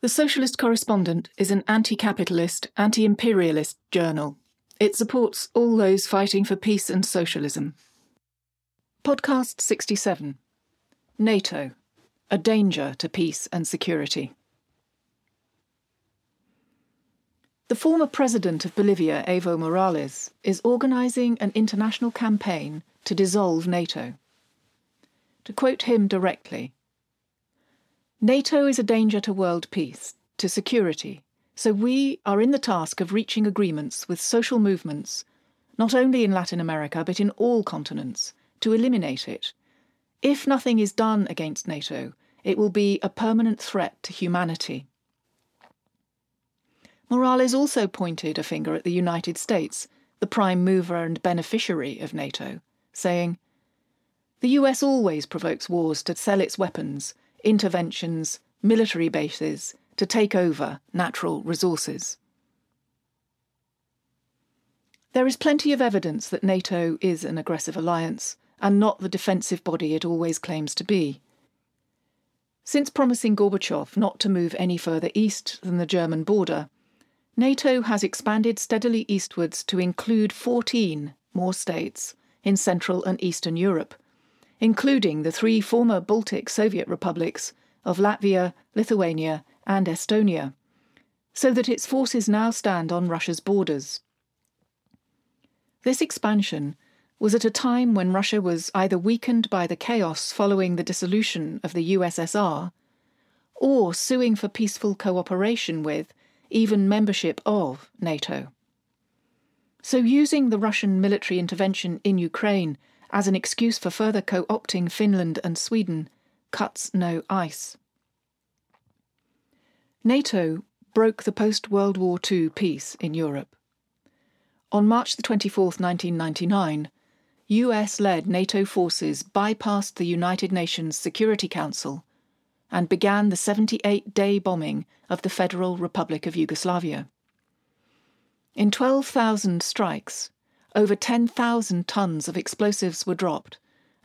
The Socialist Correspondent is an anti capitalist, anti imperialist journal. It supports all those fighting for peace and socialism. Podcast 67 NATO A Danger to Peace and Security. The former president of Bolivia, Evo Morales, is organizing an international campaign to dissolve NATO. To quote him directly, NATO is a danger to world peace, to security, so we are in the task of reaching agreements with social movements, not only in Latin America but in all continents, to eliminate it. If nothing is done against NATO, it will be a permanent threat to humanity. Morales also pointed a finger at the United States, the prime mover and beneficiary of NATO, saying, The US always provokes wars to sell its weapons interventions, military bases to take over natural resources. There is plenty of evidence that NATO is an aggressive alliance and not the defensive body it always claims to be. Since promising Gorbachev not to move any further east than the German border, NATO has expanded steadily eastwards to include 14 more states in Central and Eastern Europe including the three former Baltic Soviet republics of Latvia, Lithuania, and Estonia, so that its forces now stand on Russia's borders. This expansion was at a time when Russia was either weakened by the chaos following the dissolution of the USSR or suing for peaceful cooperation with, even membership of, NATO. So, using the Russian military intervention in Ukraine as an excuse for further co opting Finland and Sweden cuts no ice. NATO broke the post World War II peace in Europe. On March 24, 1999, US led NATO forces bypassed the United Nations Security Council and began the 78 day bombing of the Federal Republic of Yugoslavia. In 12,000 strikes, over 10,000 tons of explosives were dropped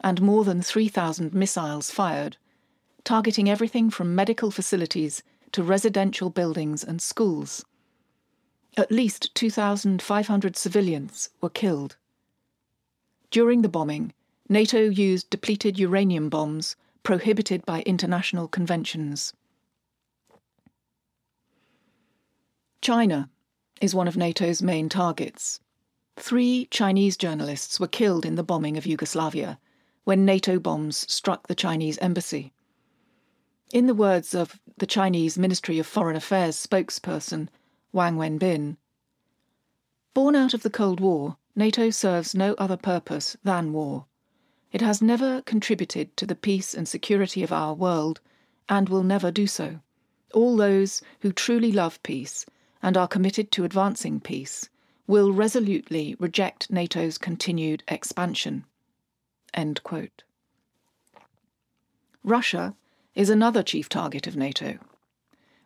and more than 3,000 missiles fired, targeting everything from medical facilities to residential buildings and schools. At least 2,500 civilians were killed. During the bombing, NATO used depleted uranium bombs prohibited by international conventions. China is one of NATO's main targets. Three Chinese journalists were killed in the bombing of Yugoslavia when NATO bombs struck the Chinese embassy. In the words of the Chinese Ministry of Foreign Affairs spokesperson Wang Wenbin, born out of the Cold War, NATO serves no other purpose than war. It has never contributed to the peace and security of our world and will never do so. All those who truly love peace and are committed to advancing peace will resolutely reject NATO's continued expansion. Russia is another chief target of NATO.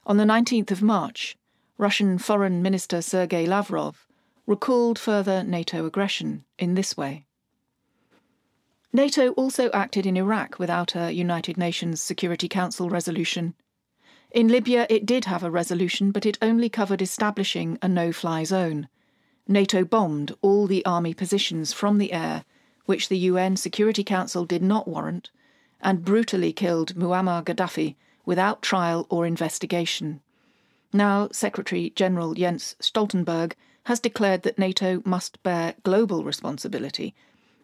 On the 19th of March, Russian Foreign Minister Sergei Lavrov recalled further NATO aggression in this way. NATO also acted in Iraq without a United Nations Security Council resolution. In Libya, it did have a resolution, but it only covered establishing a no fly zone. NATO bombed all the army positions from the air, which the UN Security Council did not warrant, and brutally killed Muammar Gaddafi without trial or investigation. Now, Secretary General Jens Stoltenberg has declared that NATO must bear global responsibility,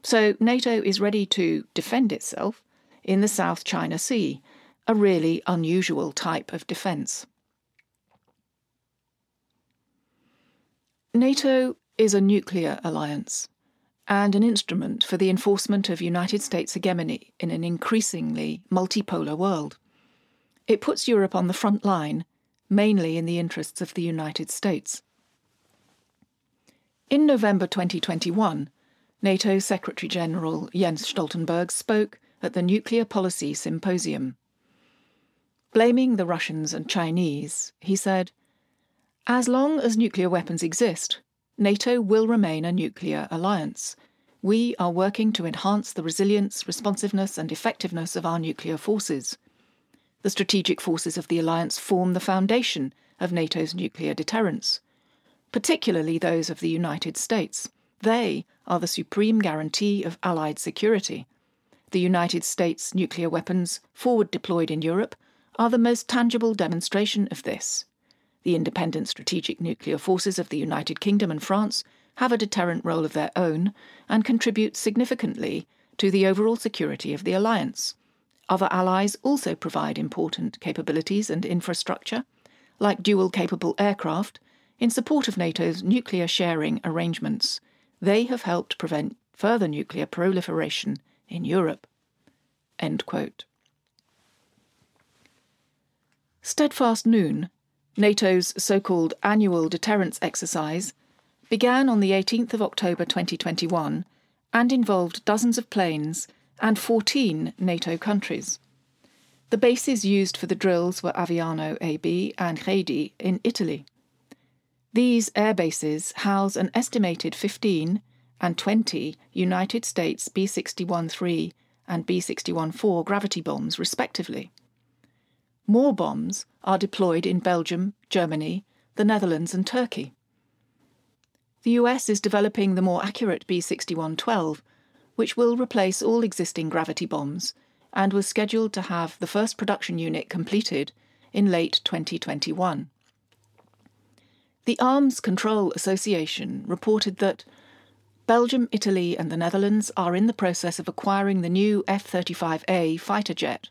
so NATO is ready to defend itself in the South China Sea, a really unusual type of defence. NATO is a nuclear alliance and an instrument for the enforcement of United States hegemony in an increasingly multipolar world. It puts Europe on the front line, mainly in the interests of the United States. In November 2021, NATO Secretary General Jens Stoltenberg spoke at the Nuclear Policy Symposium. Blaming the Russians and Chinese, he said, as long as nuclear weapons exist, NATO will remain a nuclear alliance. We are working to enhance the resilience, responsiveness, and effectiveness of our nuclear forces. The strategic forces of the alliance form the foundation of NATO's nuclear deterrence, particularly those of the United States. They are the supreme guarantee of Allied security. The United States nuclear weapons forward deployed in Europe are the most tangible demonstration of this. The independent strategic nuclear forces of the United Kingdom and France have a deterrent role of their own and contribute significantly to the overall security of the alliance. Other allies also provide important capabilities and infrastructure, like dual capable aircraft, in support of NATO's nuclear sharing arrangements. They have helped prevent further nuclear proliferation in Europe. Steadfast Noon, NATO's so called annual deterrence exercise, began on the 18th of October 2021 and involved dozens of planes and 14 NATO countries. The bases used for the drills were Aviano AB and Ghedi in Italy. These air bases house an estimated 15 and 20 United States B 61 3 and B 61 4 gravity bombs, respectively. More bombs are deployed in Belgium, Germany, the Netherlands, and Turkey. The US is developing the more accurate B 6112, which will replace all existing gravity bombs and was scheduled to have the first production unit completed in late 2021. The Arms Control Association reported that Belgium, Italy, and the Netherlands are in the process of acquiring the new F 35A fighter jet,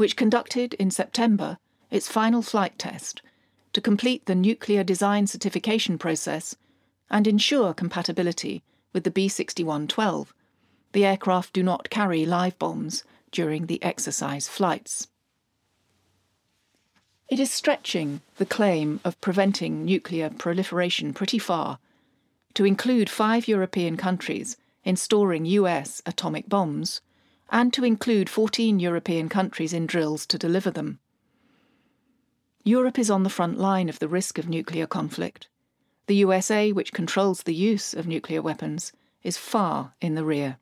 which conducted in September its final flight test to complete the nuclear design certification process and ensure compatibility with the B 6112. The aircraft do not carry live bombs during the exercise flights. It is stretching the claim of preventing nuclear proliferation pretty far to include five European countries in storing US atomic bombs and to include 14 European countries in drills to deliver them. Europe is on the front line of the risk of nuclear conflict. The USA, which controls the use of nuclear weapons, is far in the rear.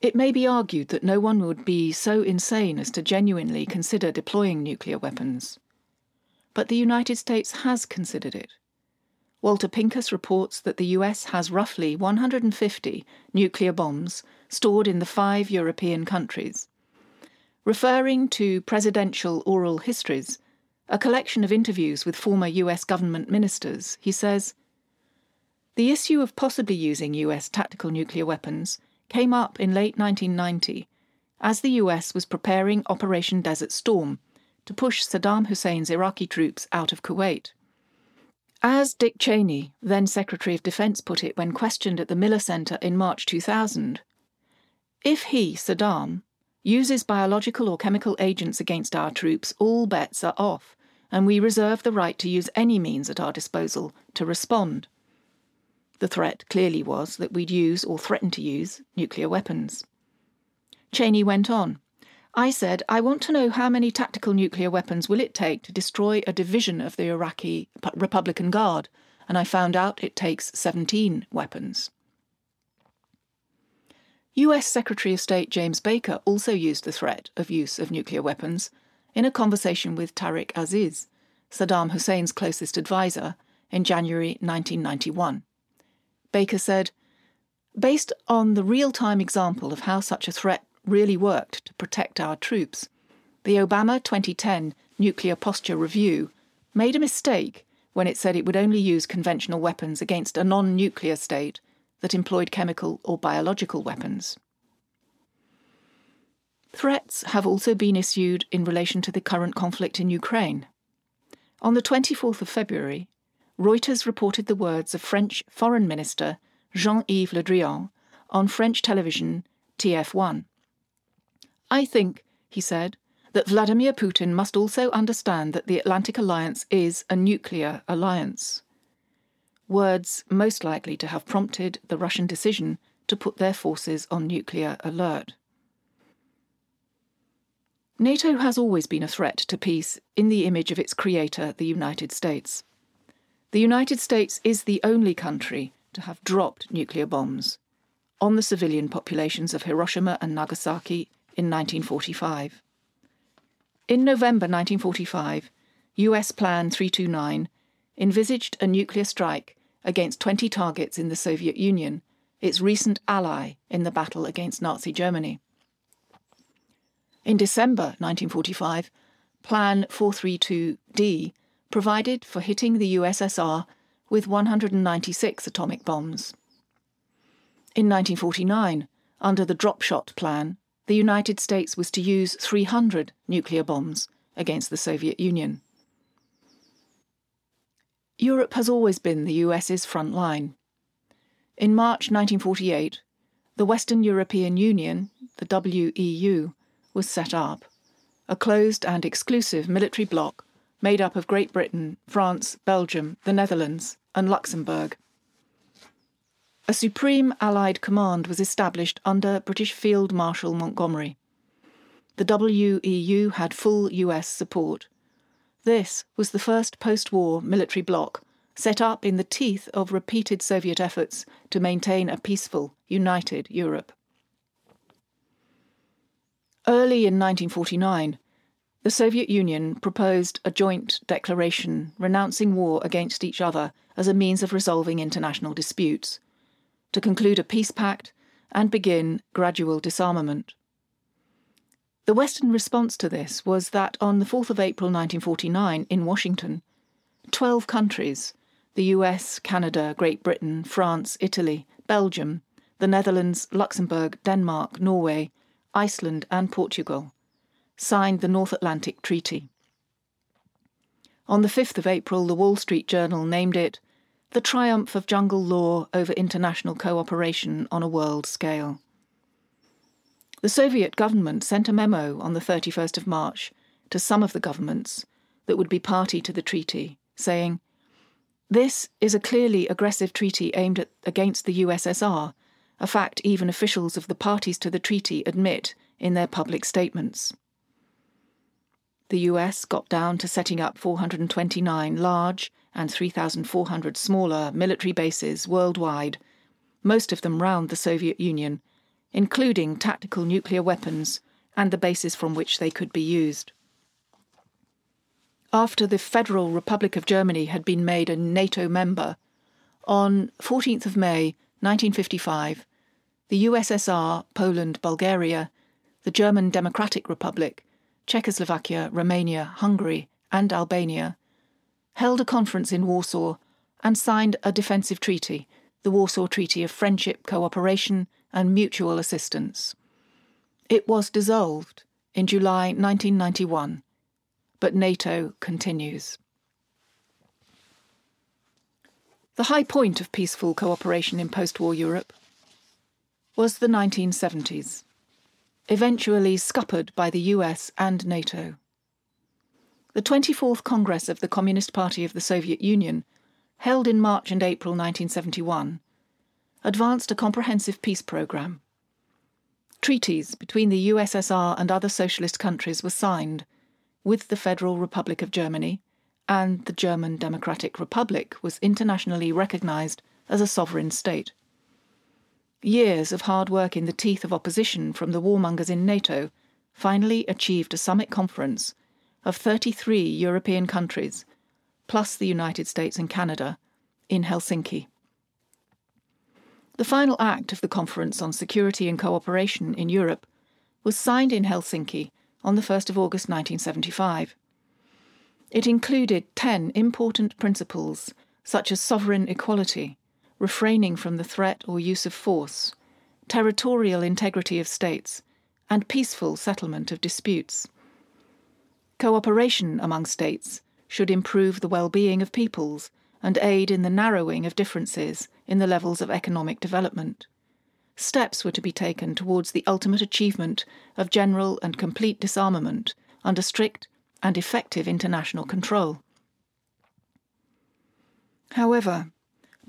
It may be argued that no one would be so insane as to genuinely consider deploying nuclear weapons. But the United States has considered it. Walter Pincus reports that the US has roughly 150 nuclear bombs stored in the five European countries. Referring to presidential oral histories, a collection of interviews with former US government ministers, he says The issue of possibly using US tactical nuclear weapons came up in late 1990 as the US was preparing Operation Desert Storm to push Saddam Hussein's Iraqi troops out of Kuwait. As Dick Cheney, then Secretary of Defense, put it when questioned at the Miller Center in March 2000, if he, Saddam, uses biological or chemical agents against our troops, all bets are off and we reserve the right to use any means at our disposal to respond. The threat clearly was that we'd use or threaten to use nuclear weapons. Cheney went on. I said, I want to know how many tactical nuclear weapons will it take to destroy a division of the Iraqi Republican Guard, and I found out it takes 17 weapons. US Secretary of State James Baker also used the threat of use of nuclear weapons in a conversation with Tariq Aziz, Saddam Hussein's closest advisor, in January 1991. Baker said, Based on the real time example of how such a threat really worked to protect our troops, the Obama 2010 Nuclear Posture Review made a mistake when it said it would only use conventional weapons against a non nuclear state that employed chemical or biological weapons. Threats have also been issued in relation to the current conflict in Ukraine. On the 24th of February, Reuters reported the words of French Foreign Minister Jean Yves Le Drian on French television TF1. I think, he said, that Vladimir Putin must also understand that the Atlantic Alliance is a nuclear alliance. Words most likely to have prompted the Russian decision to put their forces on nuclear alert. NATO has always been a threat to peace in the image of its creator, the United States. The United States is the only country to have dropped nuclear bombs on the civilian populations of Hiroshima and Nagasaki in 1945. In November 1945, US Plan 329 envisaged a nuclear strike against 20 targets in the Soviet Union, its recent ally in the battle against Nazi Germany. In December 1945, Plan 432D provided for hitting the USSR with 196 atomic bombs. In 1949, under the Drop Shot Plan, the United States was to use 300 nuclear bombs against the Soviet Union. Europe has always been the US's front line. In March 1948, the Western European Union, the WEU, was set up, a closed and exclusive military bloc made up of Great Britain, France, Belgium, the Netherlands, and Luxembourg. A supreme Allied command was established under British Field Marshal Montgomery. The WEU had full US support. This was the first post war military bloc set up in the teeth of repeated Soviet efforts to maintain a peaceful, united Europe. Early in 1949, the Soviet Union proposed a joint declaration renouncing war against each other as a means of resolving international disputes, to conclude a peace pact and begin gradual disarmament. The Western response to this was that on the 4th of April 1949 in Washington, 12 countries the US, Canada, Great Britain, France, Italy, Belgium, the Netherlands, Luxembourg, Denmark, Norway, Iceland, and Portugal signed the North Atlantic Treaty. On the 5th of April, the Wall Street Journal named it the triumph of jungle law over international cooperation on a world scale. The Soviet government sent a memo on the 31st of March to some of the governments that would be party to the treaty, saying, This is a clearly aggressive treaty aimed at, against the USSR, a fact even officials of the parties to the treaty admit in their public statements. The US got down to setting up 429 large and 3,400 smaller military bases worldwide, most of them round the Soviet Union including tactical nuclear weapons and the bases from which they could be used. After the Federal Republic of Germany had been made a NATO member, on 14th of May 1955, the USSR, Poland, Bulgaria, the German Democratic Republic, Czechoslovakia, Romania, Hungary, and Albania held a conference in Warsaw and signed a defensive treaty, the Warsaw Treaty of Friendship, Cooperation, and mutual assistance. It was dissolved in July 1991, but NATO continues. The high point of peaceful cooperation in post war Europe was the 1970s, eventually scuppered by the US and NATO. The 24th Congress of the Communist Party of the Soviet Union, held in March and April 1971, advanced a comprehensive peace program. Treaties between the USSR and other socialist countries were signed, with the Federal Republic of Germany, and the German Democratic Republic was internationally recognized as a sovereign state. Years of hard work in the teeth of opposition from the warmongers in NATO finally achieved a summit conference of 33 European countries, plus the United States and Canada, in Helsinki. The final act of the Conference on Security and Cooperation in Europe was signed in Helsinki on the 1st of August 1975. It included 10 important principles such as sovereign equality, refraining from the threat or use of force, territorial integrity of states, and peaceful settlement of disputes. Cooperation among states should improve the well being of peoples and aid in the narrowing of differences in the levels of economic development. Steps were to be taken towards the ultimate achievement of general and complete disarmament under strict and effective international control. However,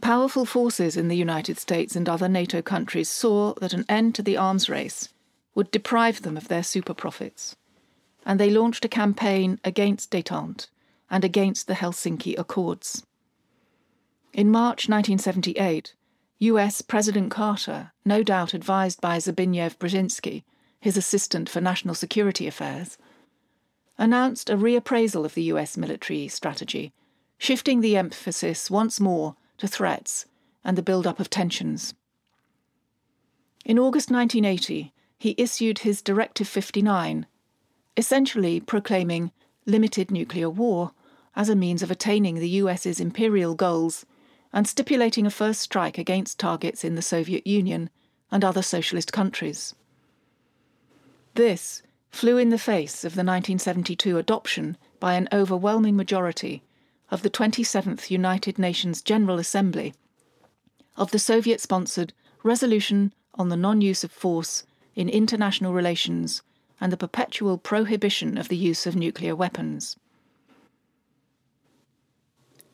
powerful forces in the United States and other NATO countries saw that an end to the arms race would deprive them of their super profits, and they launched a campaign against detente and against the Helsinki Accords. In March 1978, US President Carter, no doubt advised by Zbigniew Brzezinski, his assistant for national security affairs, announced a reappraisal of the US military strategy, shifting the emphasis once more to threats and the build-up of tensions. In August 1980, he issued his Directive 59, essentially proclaiming limited nuclear war as a means of attaining the US's imperial goals and stipulating a first strike against targets in the Soviet Union and other socialist countries. This flew in the face of the 1972 adoption by an overwhelming majority of the 27th United Nations General Assembly of the Soviet sponsored Resolution on the Non Use of Force in International Relations and the Perpetual Prohibition of the Use of Nuclear Weapons.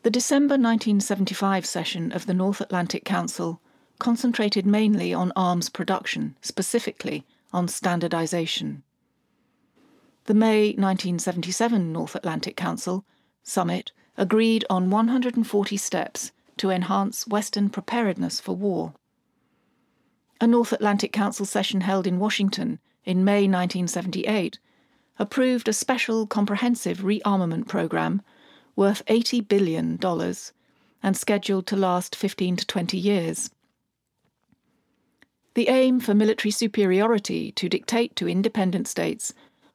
The December 1975 session of the North Atlantic Council concentrated mainly on arms production, specifically on standardization. The May 1977 North Atlantic Council summit agreed on 140 steps to enhance Western preparedness for war. A North Atlantic Council session held in Washington in May 1978 approved a special comprehensive rearmament program worth $80 billion and scheduled to last 15 to 20 years. The aim for military superiority to dictate to independent states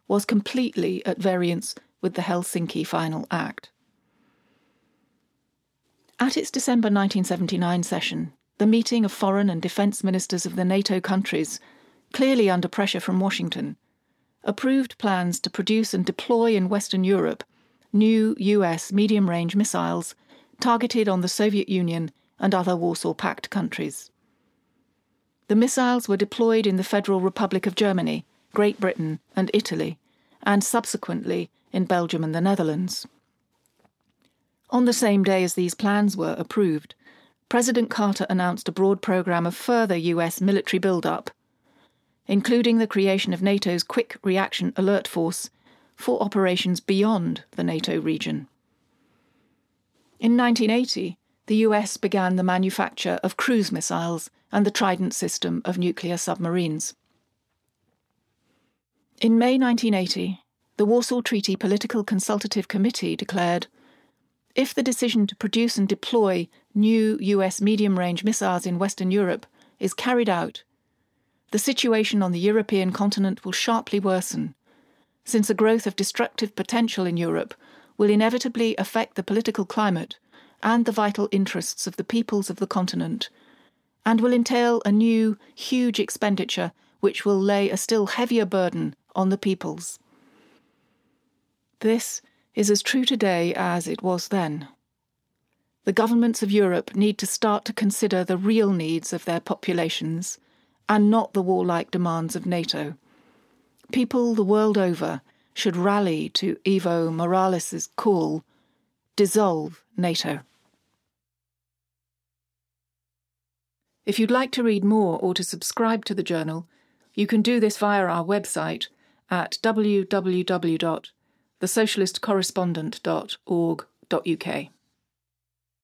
was completely at variance with the Helsinki Final Act. At its December 1979 session, the meeting of foreign and defence ministers of the NATO countries, clearly under pressure from Washington, approved plans to produce and deploy in Western Europe new US medium range missiles targeted on the Soviet Union and other Warsaw Pact countries. The missiles were deployed in the Federal Republic of Germany, Great Britain, and Italy, and subsequently in Belgium and the Netherlands. On the same day as these plans were approved, President Carter announced a broad program of further US military build-up, including the creation of NATO's Quick Reaction Alert Force for operations beyond the NATO region. In 1980, the US began the manufacture of cruise missiles and the Trident system of nuclear submarines. In May 1980, the Warsaw Treaty Political Consultative Committee declared if the decision to produce and deploy new US medium range missiles in Western Europe is carried out, the situation on the European continent will sharply worsen, since a growth of destructive potential in Europe will inevitably affect the political climate and the vital interests of the peoples of the continent, and will entail a new, huge expenditure which will lay a still heavier burden on the peoples. This is as true today as it was then. The governments of Europe need to start to consider the real needs of their populations and not the warlike demands of NATO. People the world over should rally to Evo Morales' call dissolve NATO. If you'd like to read more or to subscribe to the journal, you can do this via our website at www.thesocialistcorrespondent.org.uk.